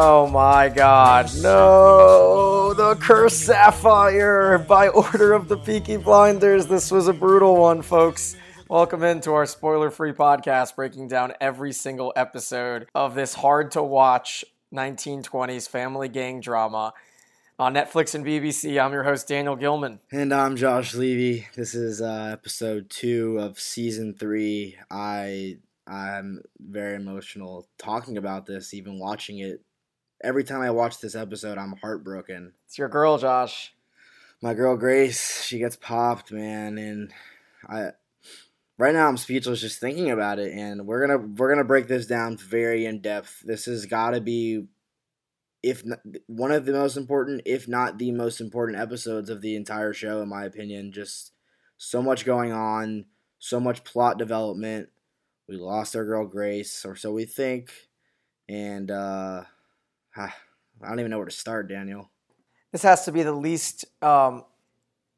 Oh my god, no! The Cursed Sapphire by order of the Peaky Blinders. This was a brutal one, folks. Welcome into our spoiler free podcast, breaking down every single episode of this hard to watch 1920s family gang drama on Netflix and BBC. I'm your host, Daniel Gilman. And I'm Josh Levy. This is uh, episode two of season three. I I'm very emotional talking about this, even watching it. Every time I watch this episode, I'm heartbroken. It's your girl, Josh. My girl Grace, she gets popped, man, and I right now I'm speechless just thinking about it. And we're gonna we're gonna break this down very in depth. This has got to be if not, one of the most important, if not the most important episodes of the entire show, in my opinion. Just so much going on, so much plot development. We lost our girl Grace, or so we think, and uh, I don't even know where to start, Daniel. This has to be the least um,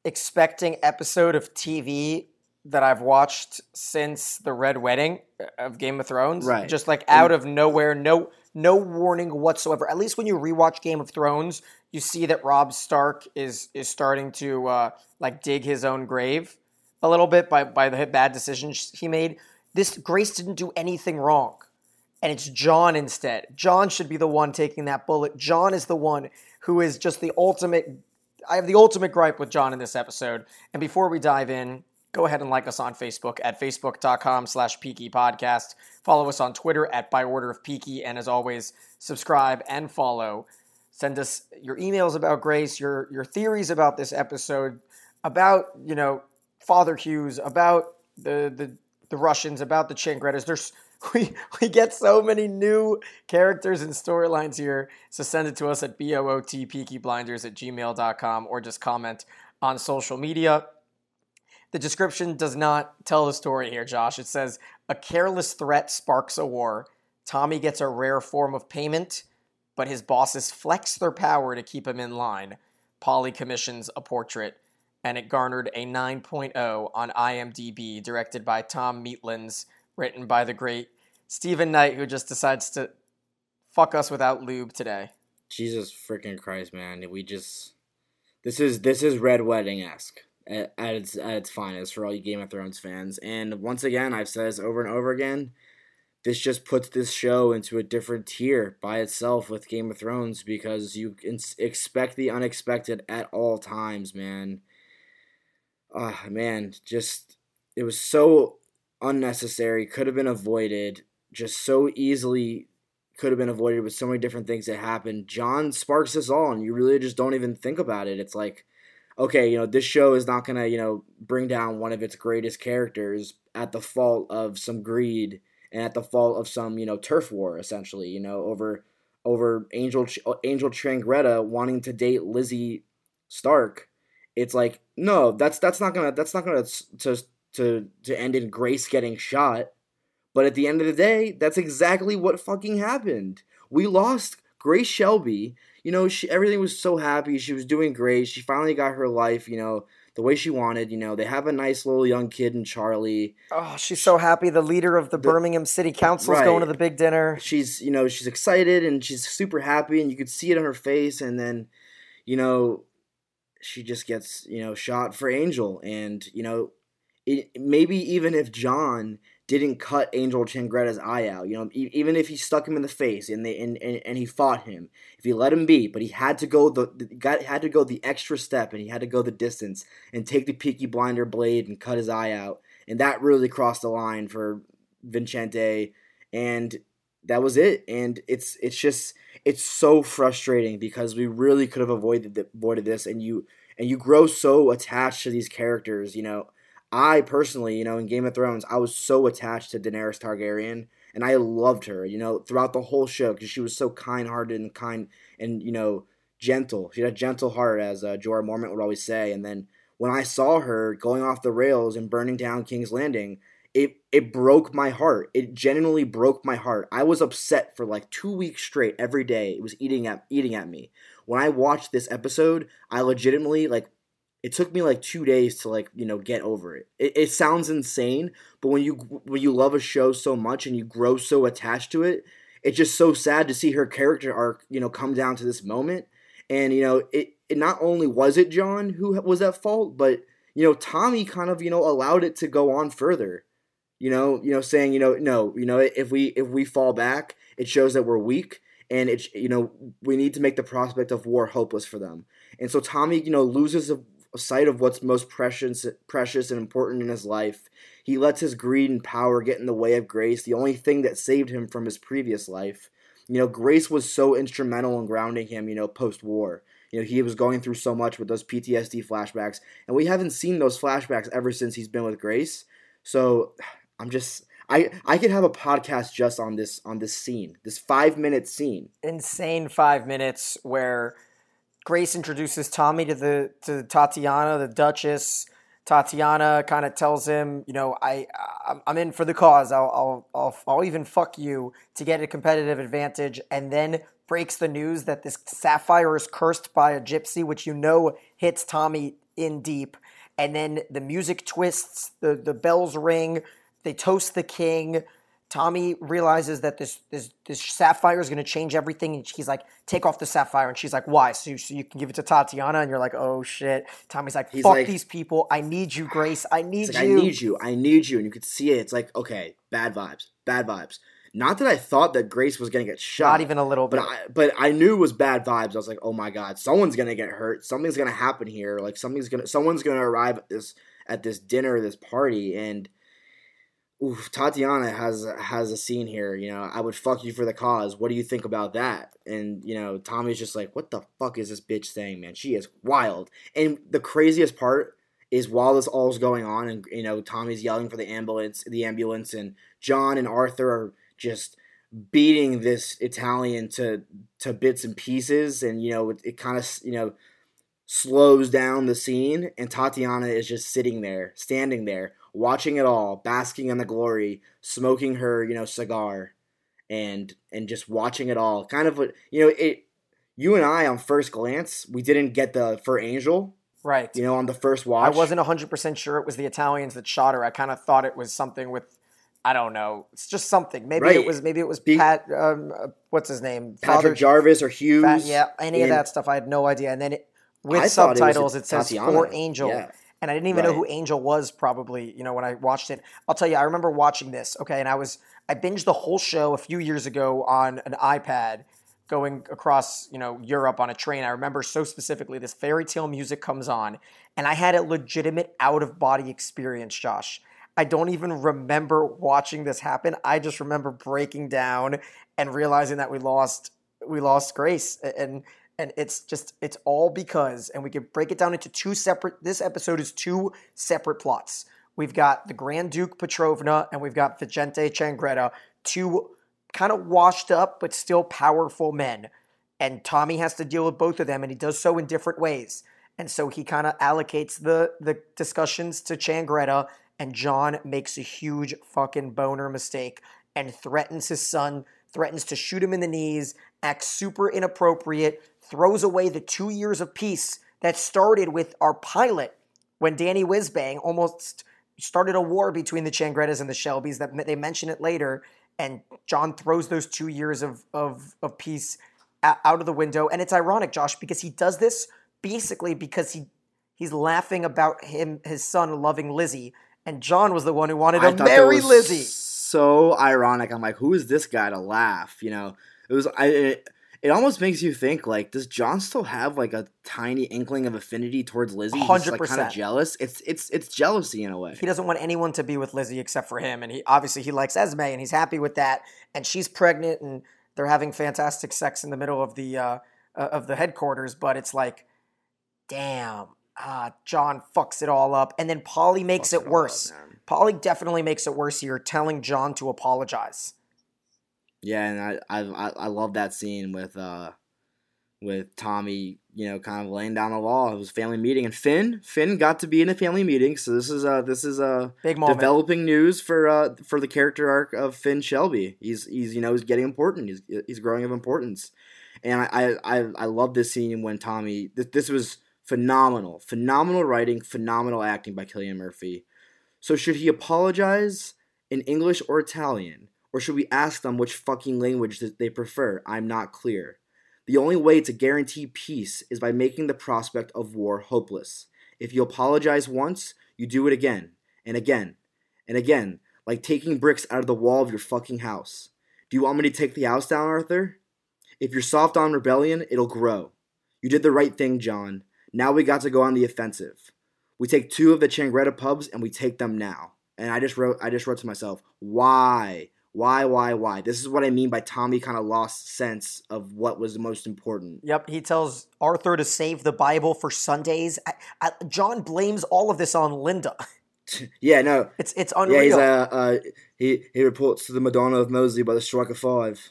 expecting episode of TV that I've watched since the Red Wedding of Game of Thrones. Right. Just like out of nowhere, no no warning whatsoever. At least when you rewatch Game of Thrones, you see that Robb Stark is is starting to uh, like dig his own grave a little bit by by the bad decisions he made. This Grace didn't do anything wrong. And it's John instead. John should be the one taking that bullet. John is the one who is just the ultimate I have the ultimate gripe with John in this episode. And before we dive in, go ahead and like us on Facebook at facebook.com slash Peaky Podcast. Follow us on Twitter at By Order of Peaky. And as always, subscribe and follow. Send us your emails about Grace, your your theories about this episode, about, you know, Father Hughes, about the the, the Russians, about the Changrettas. There's we we get so many new characters and storylines here. So send it to us at BOOT Peaky Blinders at gmail.com or just comment on social media. The description does not tell the story here, Josh. It says a careless threat sparks a war. Tommy gets a rare form of payment, but his bosses flex their power to keep him in line. Polly commissions a portrait, and it garnered a 9.0 on IMDb, directed by Tom Mielants, written by the great Steven Knight, who just decides to fuck us without lube today. Jesus freaking Christ, man! We just this is this is Red Wedding esque at, at its at its finest for all you Game of Thrones fans. And once again, I've said this over and over again. This just puts this show into a different tier by itself with Game of Thrones because you expect the unexpected at all times, man. Ah, man, just it was so unnecessary. Could have been avoided. Just so easily could have been avoided with so many different things that happened. John sparks this all, and you really just don't even think about it. It's like, okay, you know, this show is not gonna, you know, bring down one of its greatest characters at the fault of some greed and at the fault of some, you know, turf war, essentially, you know, over over Angel uh, Angel Changretta wanting to date Lizzie Stark. It's like, no, that's that's not gonna that's not gonna to to to end in Grace getting shot. But at the end of the day, that's exactly what fucking happened. We lost Grace Shelby. You know, she, everything was so happy. She was doing great. She finally got her life, you know, the way she wanted. You know, they have a nice little young kid in Charlie. Oh, she's so happy. The leader of the, the Birmingham City Council is right. going to the big dinner. She's, you know, she's excited and she's super happy, and you could see it on her face. And then, you know, she just gets, you know, shot for Angel. And, you know, maybe even if John didn't cut Angel Changretta's eye out. You know, even if he stuck him in the face and they and, and, and he fought him, if he let him be, but he had to go the got had to go the extra step and he had to go the distance and take the Peaky Blinder blade and cut his eye out, and that really crossed the line for Vincente, and that was it. And it's it's just it's so frustrating because we really could have avoided avoided this, and you and you grow so attached to these characters, you know. I personally, you know, in Game of Thrones, I was so attached to Daenerys Targaryen, and I loved her, you know, throughout the whole show because she was so kind-hearted and kind and you know gentle. She had a gentle heart, as uh, Jorah Mormont would always say. And then when I saw her going off the rails and burning down King's Landing, it it broke my heart. It genuinely broke my heart. I was upset for like two weeks straight every day. It was eating at eating at me. When I watched this episode, I legitimately like it took me like two days to like you know get over it. it. It sounds insane, but when you when you love a show so much and you grow so attached to it, it's just so sad to see her character arc you know come down to this moment. And you know it, it not only was it John who was at fault, but you know Tommy kind of you know allowed it to go on further. You know, you know, saying you know no, you know if we if we fall back, it shows that we're weak and it's you know we need to make the prospect of war hopeless for them. And so Tommy, you know, loses sight of what's most precious, precious and important in his life. He lets his greed and power get in the way of grace, the only thing that saved him from his previous life. You know, grace was so instrumental in grounding him. You know, post war. You know, he was going through so much with those PTSD flashbacks, and we haven't seen those flashbacks ever since he's been with Grace. So, I'm just I I could have a podcast just on this on this scene, this five minute scene. Insane five minutes where Grace introduces Tommy to the to Tatiana, the Duchess. Tatiana kind of tells him, you know, I I'm in for the cause. I'll, I'll I'll I'll even fuck you to get a competitive advantage, and then breaks the news that this sapphire is cursed by a gypsy, which you know hits Tommy in deep. And then the music twists, the the bells ring, they toast the king. Tommy realizes that this this this sapphire is going to change everything, and he's like, "Take off the sapphire," and she's like, "Why?" So you, so you can give it to Tatiana, and you're like, "Oh shit!" Tommy's like, He's "Fuck like- these people! I need you, Grace. I need like, you." I need you. I need you. And you could see it. It's like, okay, bad vibes. Bad vibes. Not that I thought that Grace was gonna get shot. Not even a little bit. But I, but I knew it was bad vibes. I was like, oh my god, someone's gonna get hurt. Something's gonna happen here. Like something's gonna, someone's gonna arrive at this at this dinner, this party, and oof, Tatiana has has a scene here. You know, I would fuck you for the cause. What do you think about that? And you know, Tommy's just like, what the fuck is this bitch saying, man? She is wild. And the craziest part is while this all is going on, and you know, Tommy's yelling for the ambulance, the ambulance, and John and Arthur are just beating this Italian to to bits and pieces, and you know, it, it kind of you know slows down the scene, and Tatiana is just sitting there, standing there, watching it all, basking in the glory, smoking her you know cigar, and and just watching it all. Kind of what you know it. You and I, on first glance, we didn't get the for Angel. right. You know, on the first watch, I wasn't 100% sure it was the Italians that shot her. I kind of thought it was something with I don't know. It's just something. Maybe it was maybe it was Be- Pat um, uh, what's his name? Patrick Father- Jarvis or Hughes. Fat- yeah, any of that stuff I had no idea. And then it, with I thought it subtitles it, says for Angel. Yeah. And I didn't even know who Angel was probably, you know, when I watched it. I'll tell you, I remember watching this, okay, and I was I binged the whole show a few years ago on an iPad going across, you know, Europe on a train. I remember so specifically this fairy tale music comes on and I had a legitimate out of body experience, Josh. I don't even remember watching this happen. I just remember breaking down and realizing that we lost we lost Grace and and it's just it's all because and we could break it down into two separate this episode is two separate plots. We've got the Grand Duke Petrovna and we've got Vicente Changretta, two kind of washed up but still powerful men. And Tommy has to deal with both of them and he does so in different ways. And so he kind of allocates the the discussions to Changretta and John makes a huge fucking boner mistake and threatens his son, threatens to shoot him in the knees, acts super inappropriate, throws away the two years of peace that started with our pilot when Danny Whizbang almost started a war between the Changrettas and the Shelbys. That they mention it later, and John throws those two years of of, of peace out of the window. And it's ironic, Josh, because he does this basically because he he's laughing about him his son loving Lizzie, and John was the one who wanted I to marry Lizzie. So ironic. I'm like, who is this guy to laugh? You know, it was. I. It, it almost makes you think like, does John still have like a tiny inkling of affinity towards Lizzie? He's like kind 100%. of jealous. It's it's it's jealousy in a way. He doesn't want anyone to be with Lizzie except for him, and he obviously he likes Esme, and he's happy with that. And she's pregnant, and they're having fantastic sex in the middle of the uh, uh, of the headquarters. But it's like, damn, ah, John fucks it all up, and then Polly makes Fucks it it all up, worse. Polly definitely makes it worse here, telling John to apologize. Yeah, and I, I I love that scene with uh with Tommy, you know, kind of laying down the law. It was a family meeting, and Finn Finn got to be in a family meeting. So this is uh this is uh Big moment. developing news for uh for the character arc of Finn Shelby. He's he's you know he's getting important. He's he's growing of importance, and I I I, I love this scene when Tommy. This, this was phenomenal, phenomenal writing, phenomenal acting by Cillian Murphy. So should he apologize in English or Italian? Or should we ask them which fucking language they prefer? I'm not clear. The only way to guarantee peace is by making the prospect of war hopeless. If you apologize once, you do it again, and again, and again, like taking bricks out of the wall of your fucking house. Do you want me to take the house down, Arthur? If you're soft on rebellion, it'll grow. You did the right thing, John. Now we got to go on the offensive. We take two of the Changretta pubs and we take them now. And I just wrote I just wrote to myself, why? Why, why, why? This is what I mean by Tommy kind of lost sense of what was the most important. Yep, he tells Arthur to save the Bible for Sundays. I, I, John blames all of this on Linda. Yeah, no. It's it's Yeah, unreal. he's uh, uh he he reports to the Madonna of Mosley by the strike of five.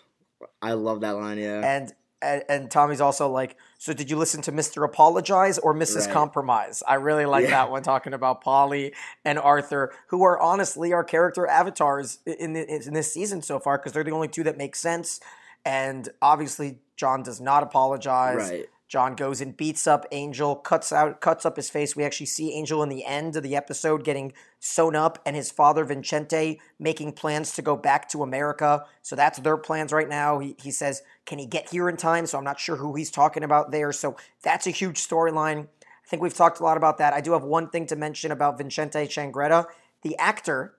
I love that line, yeah. and, and and Tommy's also like, so did you listen to Mr. Apologize or Mrs. Right. Compromise? I really like Yeah. that one talking about Polly and Arthur, who are honestly our character avatars in the, in this season so far because they're the only two that make sense. And obviously, John does not apologize. Right. John goes and beats up Angel, cuts out, cuts up his face. We actually see Angel in the end of the episode getting sewn up, and his father Vincente making plans to go back to America. So that's their plans right now. He, he says, "Can he get here in time?" So I'm not sure who he's talking about there. So that's a huge storyline. I think we've talked a lot about that. I do have one thing to mention about Vincente Changretta. The actor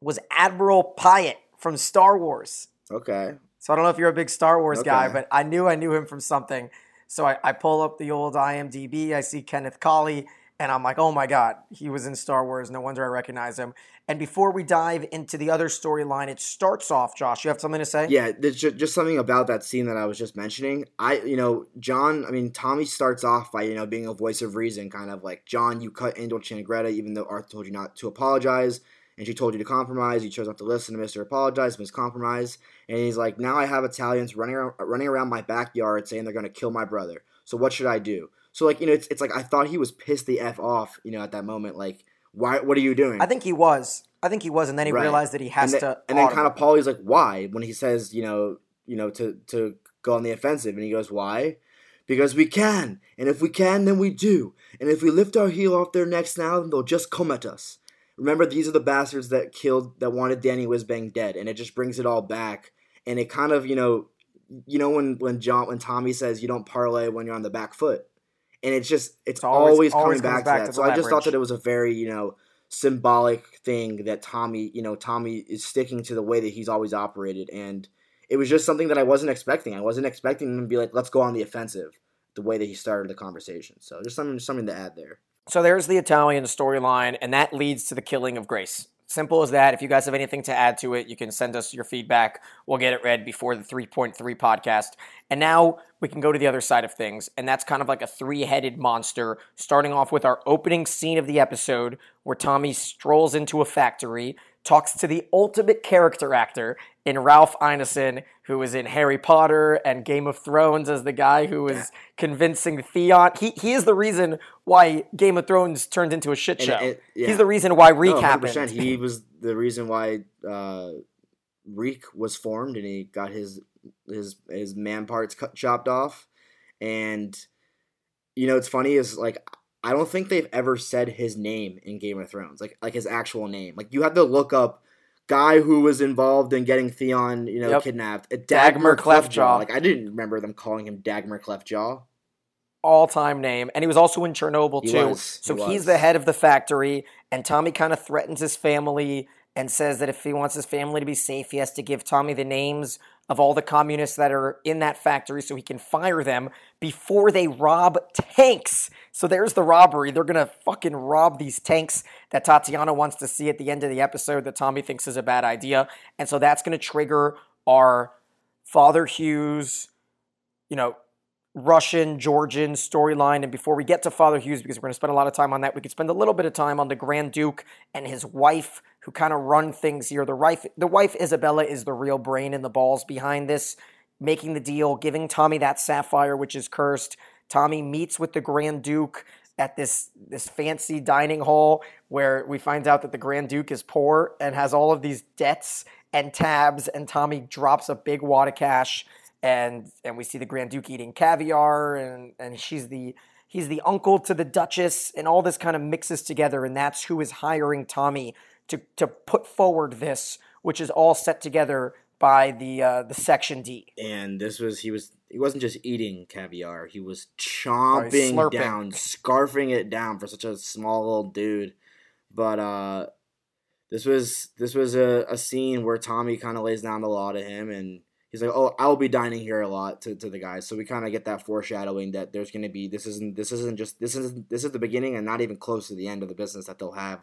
was Admiral Piett from Star Wars. Okay. So I don't know if you're a big Star Wars guy, but I knew I knew him from something. So I, I pull up the old IMDb, I see Kenneth Colley, and I'm like, oh my God, he was in Star Wars. No wonder I recognize him. And before we dive into the other storyline, it starts off, Josh. You have something to say? Yeah, just, just something about that scene that I was just mentioning. I, you know, John, I mean, Tommy starts off by, you know, being a voice of reason, kind of like, John, you cut Angel Changretta even though Arthur told you not to apologize, and she told you to compromise. You chose not to listen to Mr. Apologize, Miss Compromise. And he's like, now I have Italians running around, running around my backyard saying they're going to kill my brother. So what should I do? So, like, you know, it's, it's like I thought he was pissed the F off, you know, at that moment. Like, why, what are you doing? I think he was. I think he was, and then he Right. realized that he has and then, to. and then kind of Polly's like, why? When he says, you know, you know, to to go on the offensive, and he goes, why? Because we can, and if we can, then we do, and if we lift our heel off their necks now, then they'll just come at us. Remember, these are the bastards that killed, that wanted Danny Wisbang dead, and it just brings it all back, and it kind of, you know, you know when when John when Tommy says you don't parlay when you're on the back foot, and it's just it's, It's always- always, coming back, back to to that. the so I just thought that it was a very you know symbolic thing that Tommy, you know, Tommy is sticking to the way that he's always operated, and it was just something that I wasn't expecting. I wasn't expecting him to be like, "Let's go on the offensive," the way that he started the conversation. So just something, something to add there. So there's the Italian storyline, and that leads to the killing of Grace. Simple as that. If you guys have anything to add to it, you can send us your feedback. We'll get it read before the 3.3 podcast. And now we can go to the other side of things, and that's kind of like a three headed monster, starting off with our opening scene of the episode where Tommy strolls into a factory, talks to the ultimate character actor in Ralph Ineson, who was in Harry Potter and Game of Thrones as the guy who was convincing Theon. He, he is the reason why Game of Thrones turned into a shit show. and- yeah. He's the reason why Reek No, happened. 100%. He was the reason why uh, Reek was formed, and he got his his his man parts cut, chopped off. And you know, it's funny is like I don't think they've ever said his name in Game of Thrones, like like his actual name. Like you had to look up guy who was involved in getting Theon, you know, Yep. kidnapped. Uh, Dagmar Dagmar Cleftjaw. Cleftjaw. Like I didn't remember them calling him Dagmar Cleftjaw. all time name, and he was also in Chernobyl He too. was, so he he's the head of the factory, and Tommy kind of threatens his family and says that if he wants his family to be safe, he has to give Tommy the names of all the communists that are in that factory so he can fire them before they rob tanks. So there's the robbery. They're gonna fucking rob these tanks that Tatiana wants to see at the end of the episode that Tommy thinks is a bad idea. And so that's gonna trigger our Father Hughes, you know, Russian, Georgian storyline. And before we get to Father Hughes, because we're going to spend a lot of time on that, we could spend a little bit of time on the Grand Duke and his wife, who kind of run things here. The wife, the wife Isabella, is the real brain and the balls behind this, making the deal, giving Tommy that sapphire, which is cursed. Tommy meets with the Grand Duke at this this fancy dining hall where we find out that the Grand Duke is poor and has all of these debts and tabs and Tommy drops a big wad of cash and and we see the Grand Duke eating caviar and and she's the he's the uncle to the Duchess, and all this kind of mixes together, and that's who is hiring Tommy to to put forward this, which is all set together by the uh, the Section D. and this was he was he wasn't just eating caviar he was chomping slurping. down scarfing it down for such a small little dude but uh this was this was a, a scene where tommy kind of lays down the law to him and he's like oh i'll be dining here a lot to, to the guys. So we kind of get that foreshadowing that there's going to be this isn't this isn't just this is this is the beginning and not even close to the end of the business that they'll have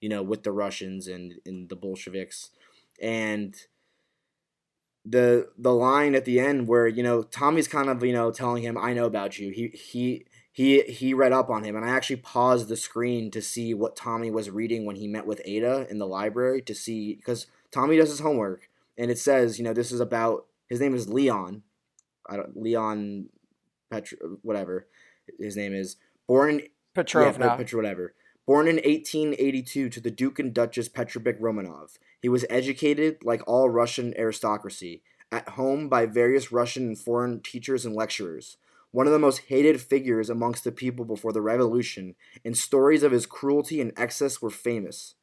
you know with the russians and, and the bolsheviks. And the the line at the end where you know Tommy's kind of you know telling him I know about you. He he he he read up on him, and I actually paused the screen to see what Tommy was reading when he met with Ada in the library to see because Tommy does his homework, and it says you know this is about his name is Leon, I don't Leon, Petr whatever his name is born Petrovna. yeah, Petr- whatever. Born in 1882 to the Duke and Duchess Petrovich Romanov, he was educated, like all Russian aristocracy, at home by various Russian and foreign teachers and lecturers. One of the most hated figures amongst the people before the revolution, and stories of his cruelty and excess were famous.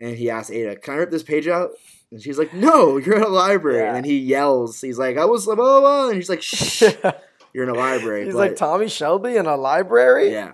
And he asks Ada, Can I rip this page out? And she's like, No, you're in a library. Yeah. And then he yells, He's like, I was blah, blah, blah. And she's like, Shh, you're in a library. He's But- like Tommy Shelby in a library. yeah.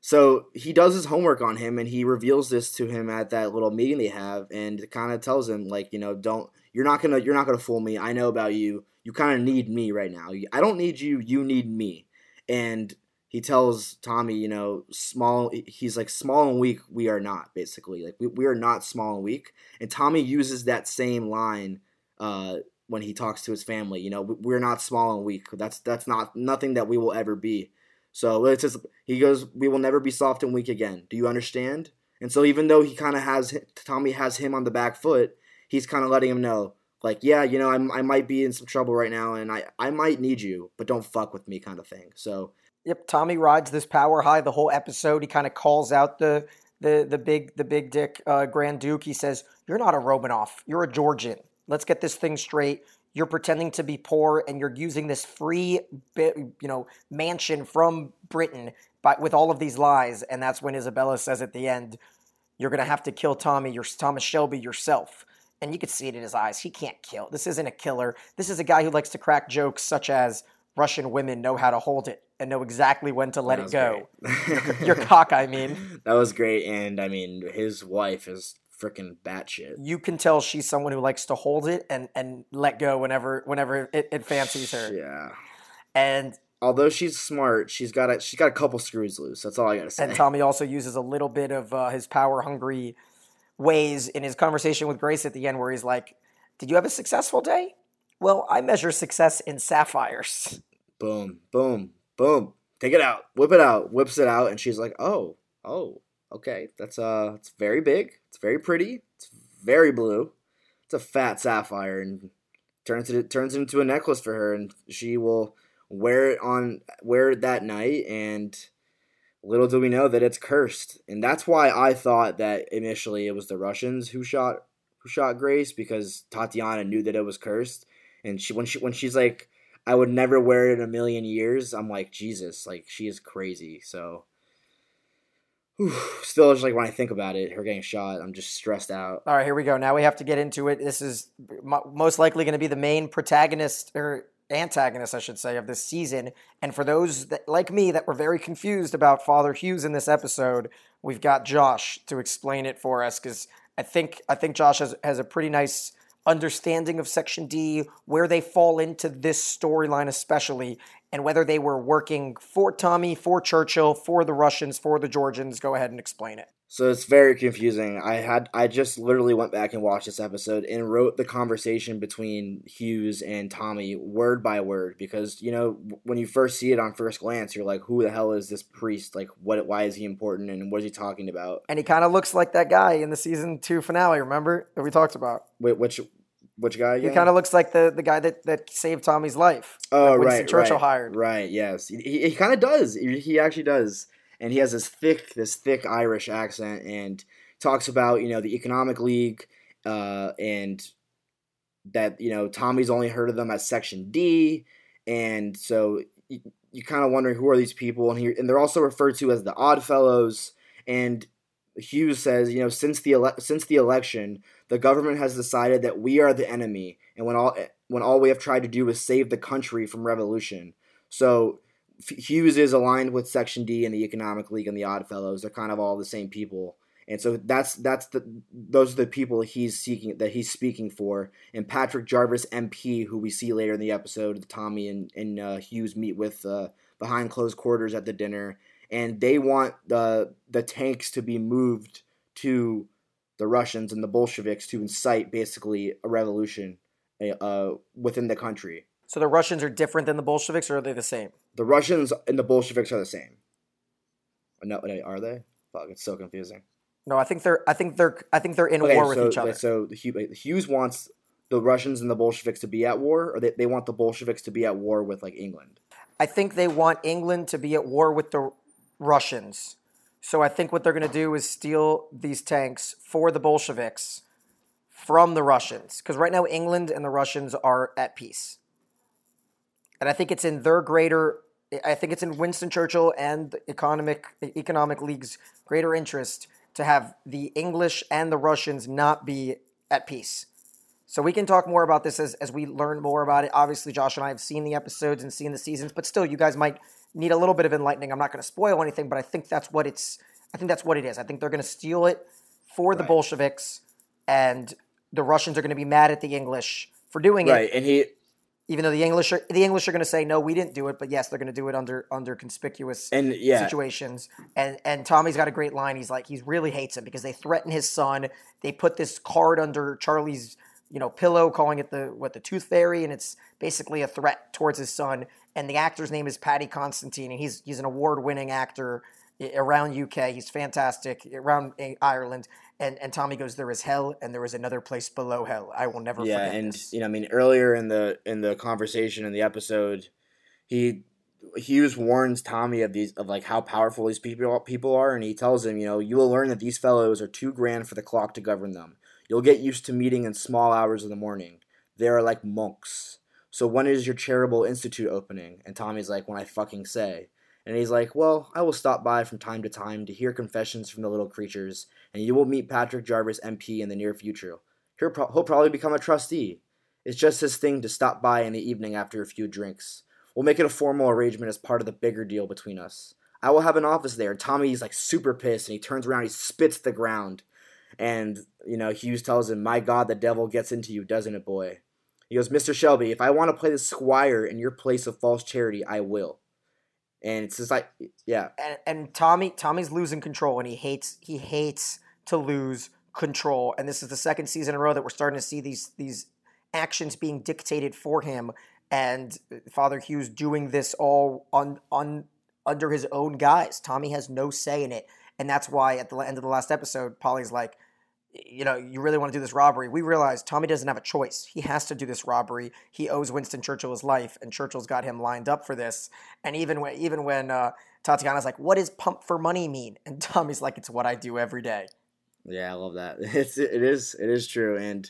So he does his homework on him and he reveals this to him at that little meeting they have and kind of tells him like, you know, don't you're not to you're not going to fool me. I know about you. You kind of need me right now. I don't need you, you need me. And he tells Tommy, you know, small he's like small and weak we are not basically. Like we, we are not small and weak. And Tommy uses that same line uh when he talks to his family, you know, "We- we're not small and weak. That's that's not nothing that we will ever be. So it's just he goes, "We will never be soft and weak again." Do you understand? And so even though he kind of has Tommy has him on the back foot, he's kind of letting him know, like, yeah, you know, I'm, I might be in some trouble right now, and I I might need you, but don't fuck with me, kind of thing. So Yep, Tommy rides this power high the whole episode. He kind of calls out the the the big the big dick uh, Grand Duke. He says, "You're not a Romanov. You're a Georgian. Let's get this thing straight. You're pretending to be poor, and you're using this free, you know, mansion from Britain, but with all of these lies." And that's when Isabella says at the end, "You're gonna have to kill Tommy, your Thomas Shelby yourself." And you could see it in his eyes. He can't kill. This isn't a killer. This is a guy who likes to crack jokes such as Russian women know how to hold it and know exactly when to let it go. Your cock, I mean. that was great, and I mean his wife is freaking batshit. You can tell she's someone who likes to hold it and, and let go whenever whenever it, it fancies her. Yeah. And Although she's smart, she's got a she's got a couple screws loose. That's all I gotta say. and Tommy also uses a little bit of uh, his power hungry ways in his conversation with Grace at the end, where he's like, "Did you have a successful day?" Well, I measure success in sapphires. boom, boom, boom. Take it out. Whip it out. Whips it out, and she's like, "Oh, oh, okay. That's uh, it's very big. It's very pretty. It's very blue. It's a fat sapphire, and turns it turns it into a necklace for her, and she will wear it on wear it that night. And little do we know that it's cursed, and that's why I thought that initially it was the Russians who shot who shot Grace because Tatiana knew that it was cursed, and she when she when she's like. I would never wear it in a million years. I'm like, Jesus, like she is crazy. So whew, still just like when I think about it, her getting shot, I'm just stressed out. All right, here we go. Now we have to get into it. This is most likely going to be the main protagonist or antagonist, I should say, of this season. And for those that, like me that were very confused about Father Hughes in this episode, we've got Josh to explain it for us because I think I think Josh has has a pretty nice understanding of Section D, where they fall into this storyline, especially, and whether they were working for Tommy, for Churchill, for the Russians, for the Georgians. Go ahead and explain it. So it's very confusing. I had I just literally went back and watched this episode and wrote the conversation between Hughes and Tommy word by word because you know when you first see it on first glance you're like who the hell is this priest like what why is he important and what is he talking about And he kind of looks like that guy in the season two finale, remember? That we talked about. Wait, which which guy He kind of looks like the, the guy that, that saved Tommy's life. Oh, Winston right, Churchill right, hired. Right, yes, he, he, he kind of does. He, he actually does, and he has this thick, this thick Irish accent, and talks about you know the economic league, uh, and that you know Tommy's only heard of them as Section D, and so y- you kind of wondering who are these people, and here and they're also referred to as the Odd Fellows. And Hughes says, you know, since the ele- since the election, the government has decided that we are the enemy, and when all when all we have tried to do is save the country from revolution. So Hughes is aligned with Section D and the Economic League and the Odd Fellows. They're kind of all the same people, and so that's that's the those are the people he's seeking that he's speaking for. And Patrick Jarvis MP, who we see later in the episode, Tommy and and uh, Hughes meet with uh, behind closed quarters at the dinner, and they want the the tanks to be moved to the Russians and the Bolsheviks to incite basically a revolution uh, within the country. So the Russians are different than the Bolsheviks, or are they the same? The Russians and the Bolsheviks are the same. No, are they? Fuck, it's so confusing. No, I think they're. I think they're. I think they're in Okay, war with so, each other. So the Hughes wants the Russians and the Bolsheviks to be at war, or they, they want the Bolsheviks to be at war with like England. I think they want England to be at war with the Russians. So I think what they're going to do is steal these tanks for the Bolsheviks from the Russians. Because right now, England and the Russians are at peace. And I think it's in their greater, I think it's in Winston Churchill and the economic, economic league's greater interest to have the English and the Russians not be at peace. So we can talk more about this as, as we learn more about it. Obviously, Josh and I have seen the episodes and seen the seasons, but still, you guys might need a little bit of enlightening. I'm not going to spoil anything, but I think that's what it's. I think that's what it is. I think they're going to steal it for the Right. Bolsheviks, and the Russians are going to be mad at the English for doing Right, it. and he Even though the English are the English are going to say no, we didn't do it, but yes, they're going to do it under under conspicuous and yeah, situations. And and Tommy's got a great line. He's like, he really hates him because they threaten his son. They put this card under Charlie's, you know, pillow, calling it the what the Tooth Fairy, and it's basically a threat towards his son. And the actor's name is Paddy Considine, and he's he's an award-winning actor around UK. He's fantastic around uh, Ireland. And and Tommy goes, there is hell, and there is another place below hell. I will never yeah, forget and this. you know, I mean, earlier in the in the conversation in the episode, he Hughes warns Tommy of these of like how powerful these people people are, and he tells him, you know, you will learn that these fellows are too grand for the clock to govern them. You'll get used to meeting in small hours of the morning. They are like monks. So when is your charitable institute opening? And Tommy's like, when I fucking say. And he's like, well, I will stop by from time to time to hear confessions from the little creatures, and you will meet Patrick Jarvis MP in the near future. He'll, pro- he'll probably become a trustee. It's just his thing to stop by in the evening after a few drinks. We'll make it a formal arrangement as part of the bigger deal between us. I will have an office there. Tommy's like super pissed and he turns around, he spits the ground. And, you know, Hughes tells him, My God, the devil gets into you, doesn't it, boy? He goes, Mr. Shelby, if I want to play the squire in your place of false charity, I will. And it's just like, yeah, and, and Tommy Tommy's losing control and he hates he hates to lose control and this is the second season in a row that we're starting to see these these actions being dictated for him and Father Hughes doing this all on on under his own guise. Tommy has no say in it and that's why at the end of the last episode Polly's like you know, you really want to do this robbery. We realize Tommy doesn't have a choice. He has to do this robbery. He owes Winston Churchill his life, and Churchill's got him lined up for this. And even when even when uh, Tatiana's like, "What does pump for money mean?" and Tommy's like, "It's what I do every day." Yeah, I love that. It's it is it is true, and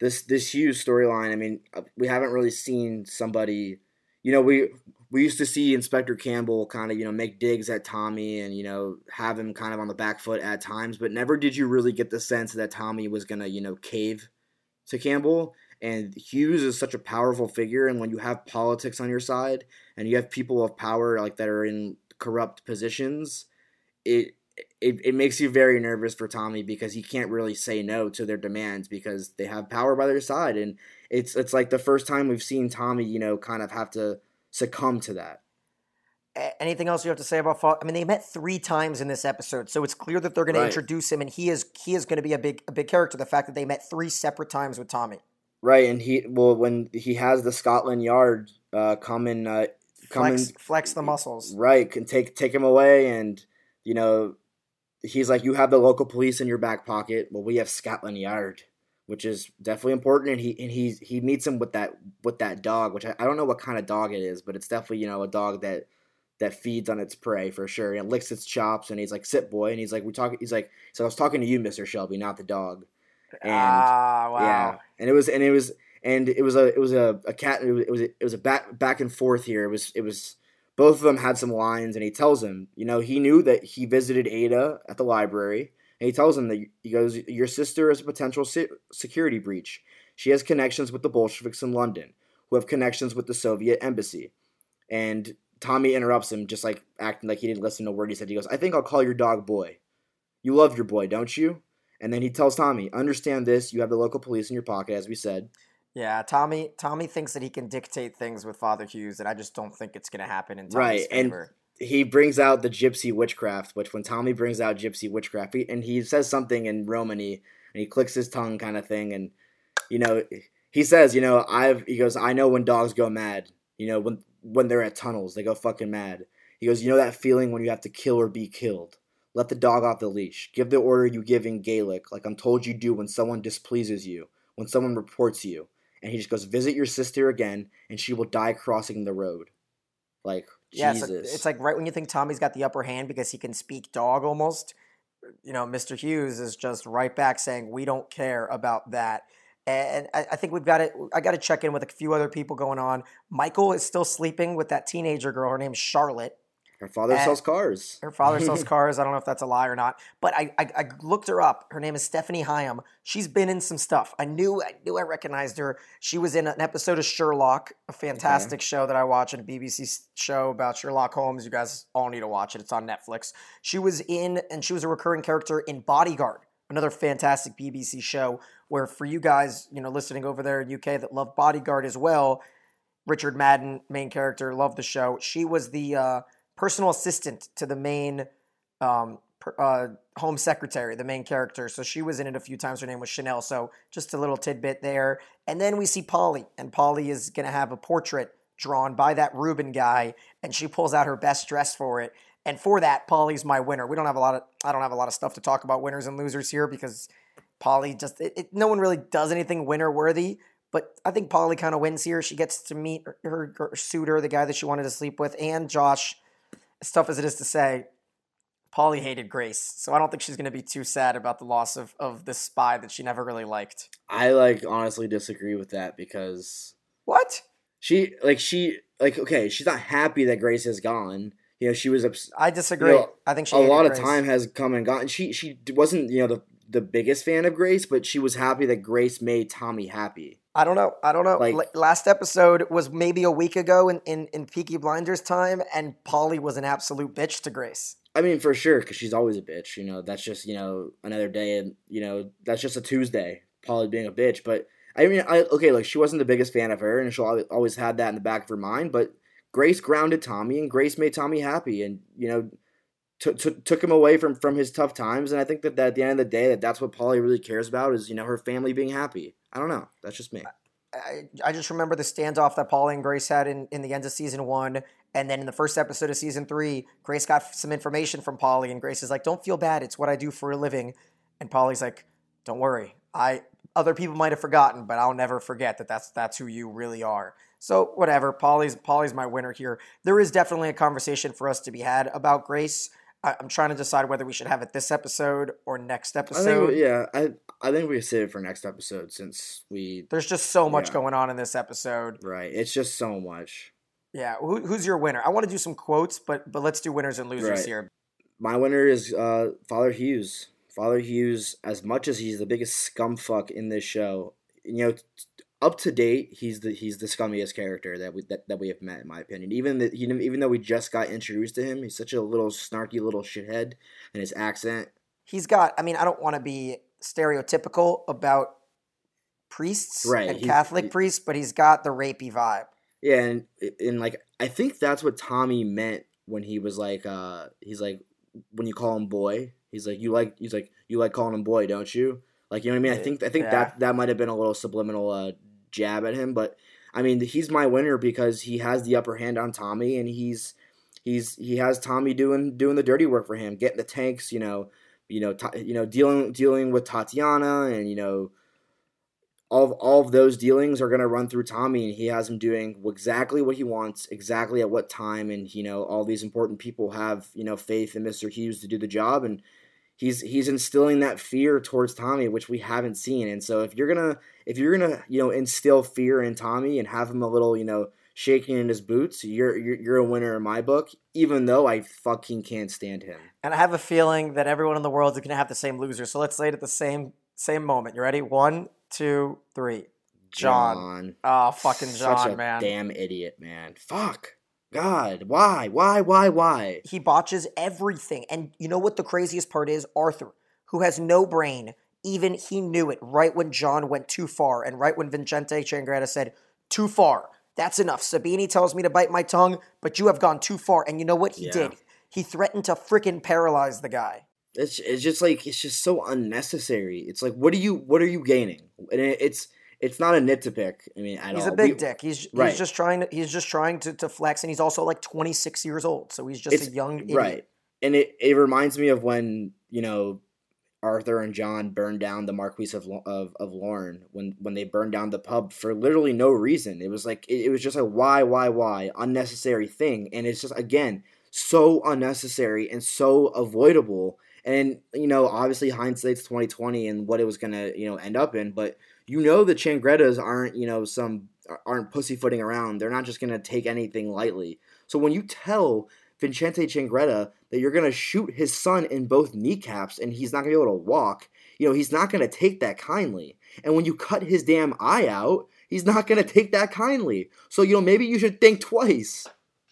this this Hughes storyline. I mean, uh, we haven't really seen somebody. You know, we we used to see Inspector Campbell kind of you know make digs at Tommy and you know have him kind of on the back foot at times, but never did you really get the sense that Tommy was gonna you know cave to Campbell. And Hughes is such a powerful figure, and when you have politics on your side and you have people of power like that are in corrupt positions, it it, it makes you very nervous for Tommy because he can't really say no to their demands because they have power by their side and it's it's like the first time we've seen Tommy, you know, kind of have to succumb to that. Anything else you have to say about? Fa- I mean, they met three times in this episode, so it's clear that they're going Right. to introduce him, and he is he is going to be a big a big character. The fact that they met three separate times with Tommy. Right, and he well when he has the Scotland Yard uh come and uh come Flex, and flex the muscles. right can take take him away and you know he's like you have the local police in your back pocket well we have Scotland Yard which is definitely important and he and he he meets him with that with that dog which I, I don't know what kind of dog it is but it's definitely you know a dog that that feeds on its prey for sure and licks its chops and he's like sit boy and he's like we talk he's like so I was talking to you Mr. Shelby not the dog and ah, wow. yeah, and it was and it was and it was a it was a, a cat it was it was a, it was a back back and forth here. It was it was both of them had some lines, and he tells him, you know, he knew that he visited Ada at the library, and he tells him that he goes, your sister is a potential se- security breach. She has connections with the Bolsheviks in London, who have connections with the Soviet embassy. And Tommy interrupts him, just like acting like he didn't listen to a word he said. He goes, I think I'll call your dog Boy. You love your boy, don't you? And then he tells Tommy, understand this, you have the local police in your pocket, as we said. Yeah, Tommy. Tommy thinks that he can dictate things with Father Hughes, and I just don't think it's going to happen in Tommy's Right, and- favor. He brings out the gypsy witchcraft, which when Tommy brings out gypsy witchcraft, he, and he says something in Romany, and he clicks his tongue, kind of thing, and you know, he says, you know, I've, he goes, I know when dogs go mad, you know, when when they're at tunnels, they go fucking mad. He goes, you know that feeling when you have to kill or be killed. Let the dog off the leash. Give the order you give in Gaelic, like I'm told you do when someone displeases you, when someone reports you. And he just goes, visit your sister again, and she will die crossing the road. Like Yeah, Jesus. so it's like right when you think Tommy's got the upper hand because he can speak dog almost. You know, Mr. Hughes is just right back saying we don't care about that. And I, I think we've got to. I got to check in with a few other people going on. Michael is still sleeping with that teenager girl. Her name's Charlotte. Her father sells cars. Her father sells cars. I don't know if that's a lie or not, but I, I, I looked her up. Her name is Stephanie Hyam. She's been in some stuff. I knew I knew I recognized her. She was in an episode of Sherlock, a fantastic show that I watch, a BBC show about Sherlock Holmes. You guys all need to watch it. It's on Netflix. She was in, and she was a recurring character in Bodyguard, another fantastic BBC show. Where for you guys, you know, listening over there in UK that love Bodyguard as well, Richard Madden, main character, loved the show. She was the uh, personal assistant to the main um, per, uh, home secretary, the main character. So she was in it a few times. Her name was Chanel. So just a little tidbit there. And then we see Polly, and Polly is going to have a portrait drawn by that Ruben guy, and she pulls out her best dress for it. And for that, Polly's my winner. We don't have a lot of I don't have a lot of stuff to talk about winners and losers here because Polly just it, it, no one really does anything winner worthy. But I think Polly kind of wins here. She gets to meet her, her, her suitor, the guy that she wanted to sleep with, and Josh. As tough as it is to say, Polly hated Grace, so I don't think she's going to be too sad about the loss of of this spy that she never really liked. I like honestly disagree with that because What? she like she like okay, she's not happy that Grace is gone. You know, she was ups- I disagree. know, I think she a lot of time has come and gone. She she wasn't you know the the biggest fan of Grace, but she was happy that Grace made Tommy happy. I don't know. I don't know. Like- L- Last episode was maybe a week ago in, in, in Peaky Blinders time, and Polly was an absolute bitch to Grace. I mean, for sure, because she's always a bitch. You know, that's just you know another day, and you know that's just a Tuesday. Polly being a bitch, but I mean, I okay, like she wasn't the biggest fan of her, and she'll always- always had that in the back of her mind. But Grace grounded Tommy, and Grace made Tommy happy, and you know, took took took him away from from his tough times. And I think that, that at the end of the day, that that's what Polly really cares about is you know her family being happy. I don't know. That's just me. I, I just remember the standoff that Polly and Grace had in, in the end of season one. And then in the first episode of season three, Grace got some information from Polly, and Grace is like, Don't feel bad. It's what I do for a living. And Polly's like, Don't worry. I other people might have forgotten, but I'll never forget that that's that's who you really are. So whatever. Polly's Polly's my winner here. There is definitely a conversation for us to be had about Grace. I, I'm trying to decide whether we should have it this episode or next I episode. think yeah, I I think we save it for next episode since we There's just so much Yeah. going on in this episode. right. It's just so much. Yeah, Who, who's your winner? I want to do some quotes, but but let's do winners and losers Right. here. My winner is uh, Father Hughes. Father Hughes, as much as he's the biggest scumfuck in this show, you know, up to date, he's the he's the scummiest character that we that, that we have met, in my opinion. Even even even though we just got introduced to him, he's such a little snarky little shithead, and his accent. He's got. I mean, I don't want to be stereotypical about priests Right, and he's- Catholic he- priests, but he's got the rapey vibe. Yeah, and and like I think that's what Tommy meant when he was like, uh, he's like when you call him boy, he's like you like he's like you like calling him boy, don't you? Like you know what I mean? I think I think Yeah. that that might have been a little subliminal uh, jab at him, but I mean he's my winner because he has the upper hand on Tommy, and he's he's he has Tommy doing doing the dirty work for him, getting the tanks, you know, you know, Ta- you know, dealing dealing with Tatiana, and you know, all of, all of those dealings are going to run through Tommy, and he has him doing exactly what he wants, exactly at what time, and you know, all these important people have you know faith in Mister Hughes to do the job, and he's he's instilling that fear towards Tommy, which we haven't seen, and so if you're gonna if you're gonna you know instill fear in Tommy and have him a little you know shaking in his boots, you're you're, you're a winner in my book. Even though I fucking can't stand him. And I have a feeling that everyone in the world is to have the same loser. So let's say it at the same same moment. You ready? One, two, three. John. Oh, fucking John, Such a man. Damn idiot, man. Fuck. God, why, why, why, why? He botches everything. And you know what the craziest part is? Arthur, who has no brain, even he knew it right when John went too far and right when Vincente Changretta said, too far. That's enough. Sabini tells me to bite my tongue, but you have gone too far. And you know what he Yeah. did? He threatened to freaking paralyze the guy. It's it's just like it's just so unnecessary. It's like what are you what are you gaining? And it, it's it's not a nit to pick. I mean, at He's all. a big We- dick. He's, right. he's just trying to he's just trying to, to flex, and he's also like 26 years old, so he's just it's, a young idiot. right and it, it reminds me of when you know arthur and john burned down the Marquis of, of, of Lorne when when they burned down the pub for literally no reason. It was like it, it was just a why why why? Unnecessary thing. And it's just again so unnecessary and so avoidable. And you know obviously hindsight's 2020 and what it was gonna you know end up in but you know the changrettas aren't you know some aren't pussyfooting around. They're not just gonna take anything lightly. So when you tell Vincente Changretta that you're going to shoot his son in both kneecaps and he's not going to be able to walk, you know, he's not going to take that kindly. And when you cut his damn eye out, he's not going to take that kindly. So, you know, maybe you should think twice.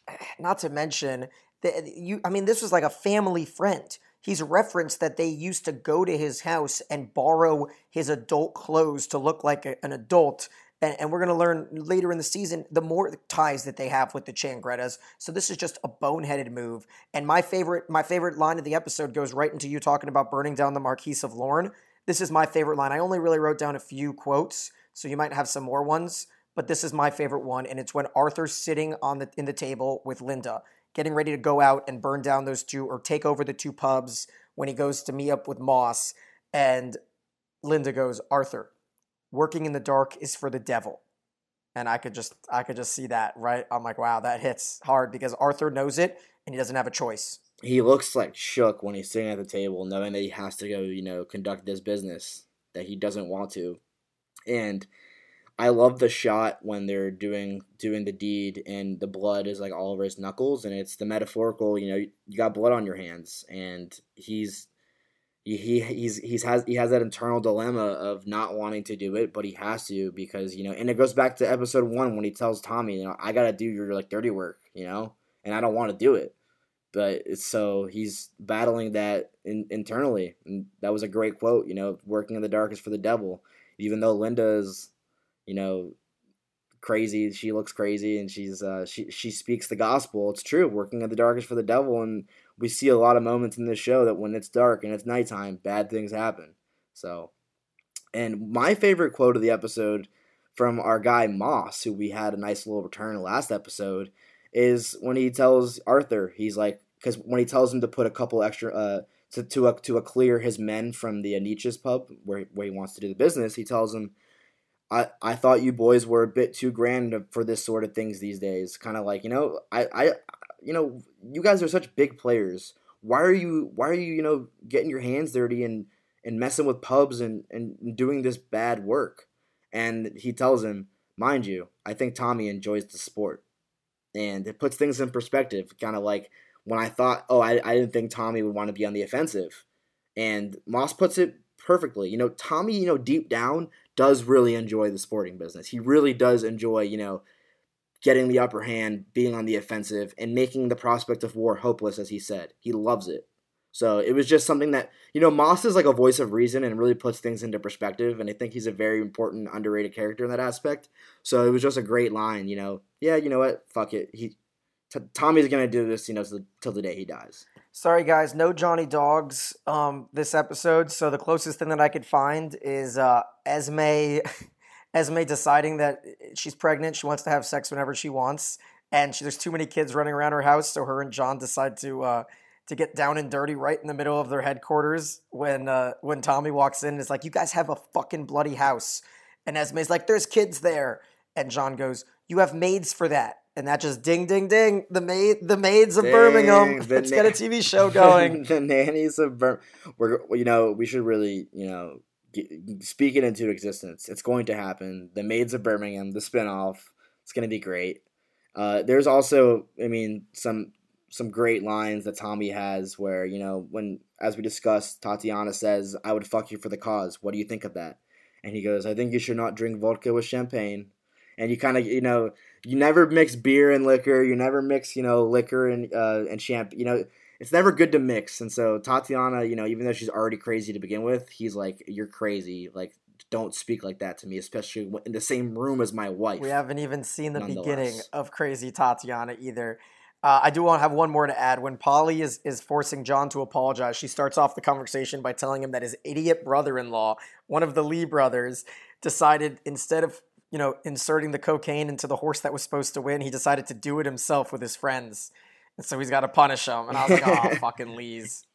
Not to mention that you. I mean, this was like a family friend. He's referenced that they used to go to his house and borrow his adult clothes to look like a- an adult. And, and we're going to learn later in the season the more ties that they have with the Changrettas. So this is just a boneheaded move. And my favorite, my favorite line of the episode goes right into you talking about burning down the Marquis of Lorne. This is my favorite line. I only really wrote down a few quotes, so you might have some more ones. But this is my favorite one, and it's when Arthur's sitting on the in the table with Linda, getting ready to go out and burn down those two or take over the two pubs. When he goes to meet up with Moss, and Linda goes, Arthur, working in the dark is for the devil. And I could just I could just see that, right? I'm like, wow, that hits hard because Arthur knows it and he doesn't have a choice. He looks like shook when he's sitting at the table, knowing that he has to go, you know, conduct this business that he doesn't want to. And I love the shot when they're doing doing the deed and the blood is like all over his knuckles and it's the metaphorical, you know, you got blood on your hands and he's he he he's he's has he has that internal dilemma of not wanting to do it, but he has to because you know, and it goes back to episode one when he tells Tommy, you know, I gotta do your like dirty work, you know, and I don't want to do it, but so he's battling that in, internally, and that was a great quote, you know, working in the dark is for the devil, even though Linda is, you know, crazy, she looks crazy, and she's uh she she speaks the gospel. It's true, working in the dark is for the devil, and we see a lot of moments in this show that when it's dark and it's nighttime, bad things happen. So, and my favorite quote of the episode from our guy Moss, who we had a nice little return last episode, is when he tells Arthur, he's like, because when he tells him to put a couple extra, uh, to to a, to a clear his men from the Nietzsche's pub where where he wants to do the business, he tells him. I, I thought you boys were a bit too grand for this sort of things these days. Kind of like you know I, I you know you guys are such big players. Why are you why are you you know getting your hands dirty and and messing with pubs and and doing this bad work? And he tells him, mind you, I think Tommy enjoys the sport, and it puts things in perspective. Kind of like when I thought, oh, I I didn't think Tommy would want to be on the offensive, and Moss puts it perfectly. You know, Tommy, you know, deep down does really enjoy the sporting business. He really does enjoy, you know, getting the upper hand, being on the offensive, and making the prospect of war hopeless, as he said. He loves it. So it was just something that, you know, Moss is like a voice of reason and really puts things into perspective. And I think he's a very important, underrated character in that aspect. So it was just a great line, you know. Yeah, you know what? Fuck it. He, t- Tommy's going to do this, you know, till, till the day he dies. Sorry, guys, no Johnny Dogs um, this episode. So the closest thing that I could find is uh, Esme, Esme deciding that she's pregnant. She wants to have sex whenever she wants, and she, there's too many kids running around her house. So her and John decide to uh, to get down and dirty right in the middle of their headquarters when uh, when Tommy walks in. and is like, "You guys have a fucking bloody house," and Esme's like, "There's kids there," and John goes, "You have maids for that." And that just ding ding ding the maid the maids of Birmingham. Dang, the Let's get a TV show going. the nannies of Birmingham. We're you know we should really you know get, speak it into existence. It's going to happen. The maids of Birmingham, the spinoff. It's gonna be great. Uh, there's also, I mean, some some great lines that Tommy has where you know when, as we discussed, Tatiana says, "I would fuck you for the cause. What do you think of that?" And he goes, "I think you should not drink vodka with champagne." And you kind of, you know, you never mix beer and liquor. You never mix, you know, liquor and uh, and champagne. You know, it's never good to mix. And so Tatiana, you know, even though she's already crazy to begin with, he's like, "You're crazy. Like, don't speak like that to me, especially in the same room as my wife." We haven't even seen the beginning of crazy Tatiana either. Uh, I do want to have one more to add. When Polly is, is forcing John to apologize, she starts off the conversation by telling him that his idiot brother in law, one of the Lee brothers, decided instead of you know inserting the cocaine into the horse that was supposed to win, he decided to do it himself with his friends. And so he's got to punish him. And I was like, oh, fucking Lee's.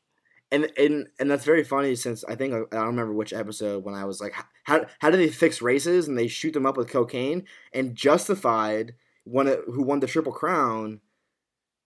and and and that's very funny since I think I don't remember which episode when I was like, how how do they fix races and they shoot them up with cocaine and justified one who won the triple crown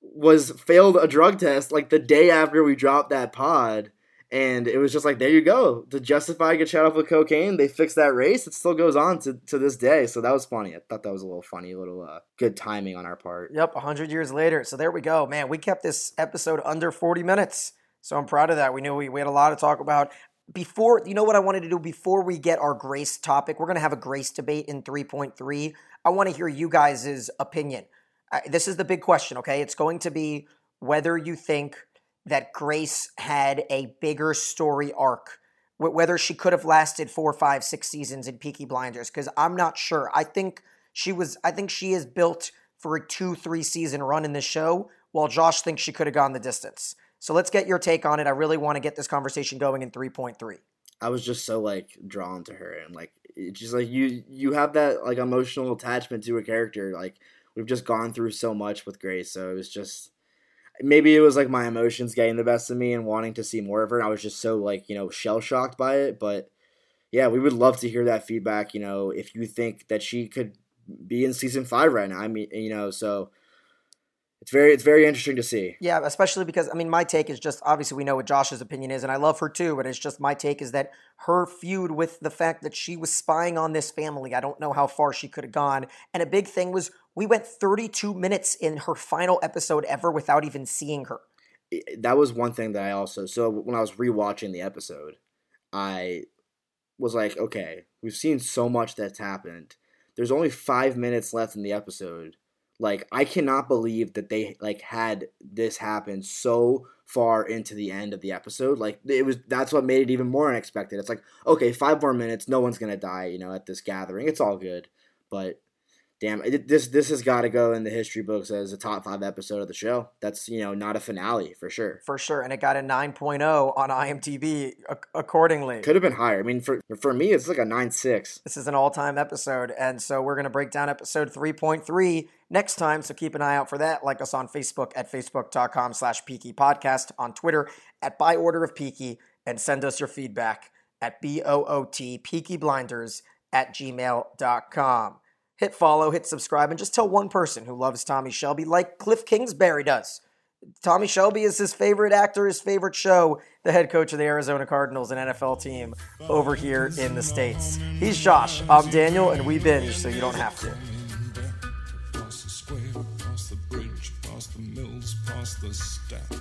was failed a drug test like the day after we dropped that pod. And it was just like, there you go. To justify get shot up with cocaine, they fixed that race. It still goes on to, to this day. So that was funny. I thought that was a little funny, a little uh, good timing on our part. Yep, 100 years later. So there we go. Man, we kept this episode under 40 minutes. So I'm proud of that. We knew we, we had a lot to talk about. Before, you know what I wanted to do before we get our grace topic? We're going to have a grace debate in 3.3. I want to hear you guys' opinion. Uh, this is the big question, okay? It's going to be whether you think that Grace had a bigger story arc, whether she could have lasted four, five, six seasons in Peaky Blinders, because I'm not sure. I think she was, I think she is built for a two, three season run in this show, while Josh thinks she could have gone the distance. So let's get your take on it. I really want to get this conversation going in 3.3. I was just so like drawn to her and like it's just like you you have that like emotional attachment to a character like we've just gone through so much with Grace so it was just maybe it was like my emotions getting the best of me and wanting to see more of her and I was just so like you know shell shocked by it but yeah we would love to hear that feedback you know if you think that she could be in season 5 right now I mean you know so it's very it's very interesting to see Yeah, especially because I mean, my take is just obviously we know what Josh's opinion is, and I love her too. But it's just my take is that her feud with the fact that she was spying on this family. I don't know how far she could have gone. And a big thing was we went 32 minutes in her final episode ever without even seeing her. that was one thing that I also so when I was rewatching the episode, I was like, okay, we've seen so much that's happened. There's only five minutes left in the episode. Like, I cannot believe that they like had this happen so far into the end of the episode. Like, it was that's what made it even more unexpected. It's like, okay, five more minutes, no one's gonna die, you know, at this gathering. It's all good, but damn, it, this this has got to go in the history books as a top five episode of the show. That's you know not a finale for sure. For sure. And it got a 9.0 on IMDb accordingly. Could have been higher. I mean, for for me, it's like a nine six. This is an all time episode. And so we're going to break down episode 3.3 next time. So keep an eye out for that. Like us on Facebook at facebook.com slash Peaky Podcast, on Twitter at By Order of Peaky, and send us your feedback at B-O-O-T Peaky Blinders at gmail.com. Hit follow, hit subscribe, and just tell one person who loves Tommy Shelby like Cliff Kingsbury does. Tommy Shelby is his favorite actor, his favorite show, the head coach of the Arizona Cardinals, an NFL team over here in the States. He's Josh. I'm Daniel, and we binge so you don't have to. Past the mills, past the.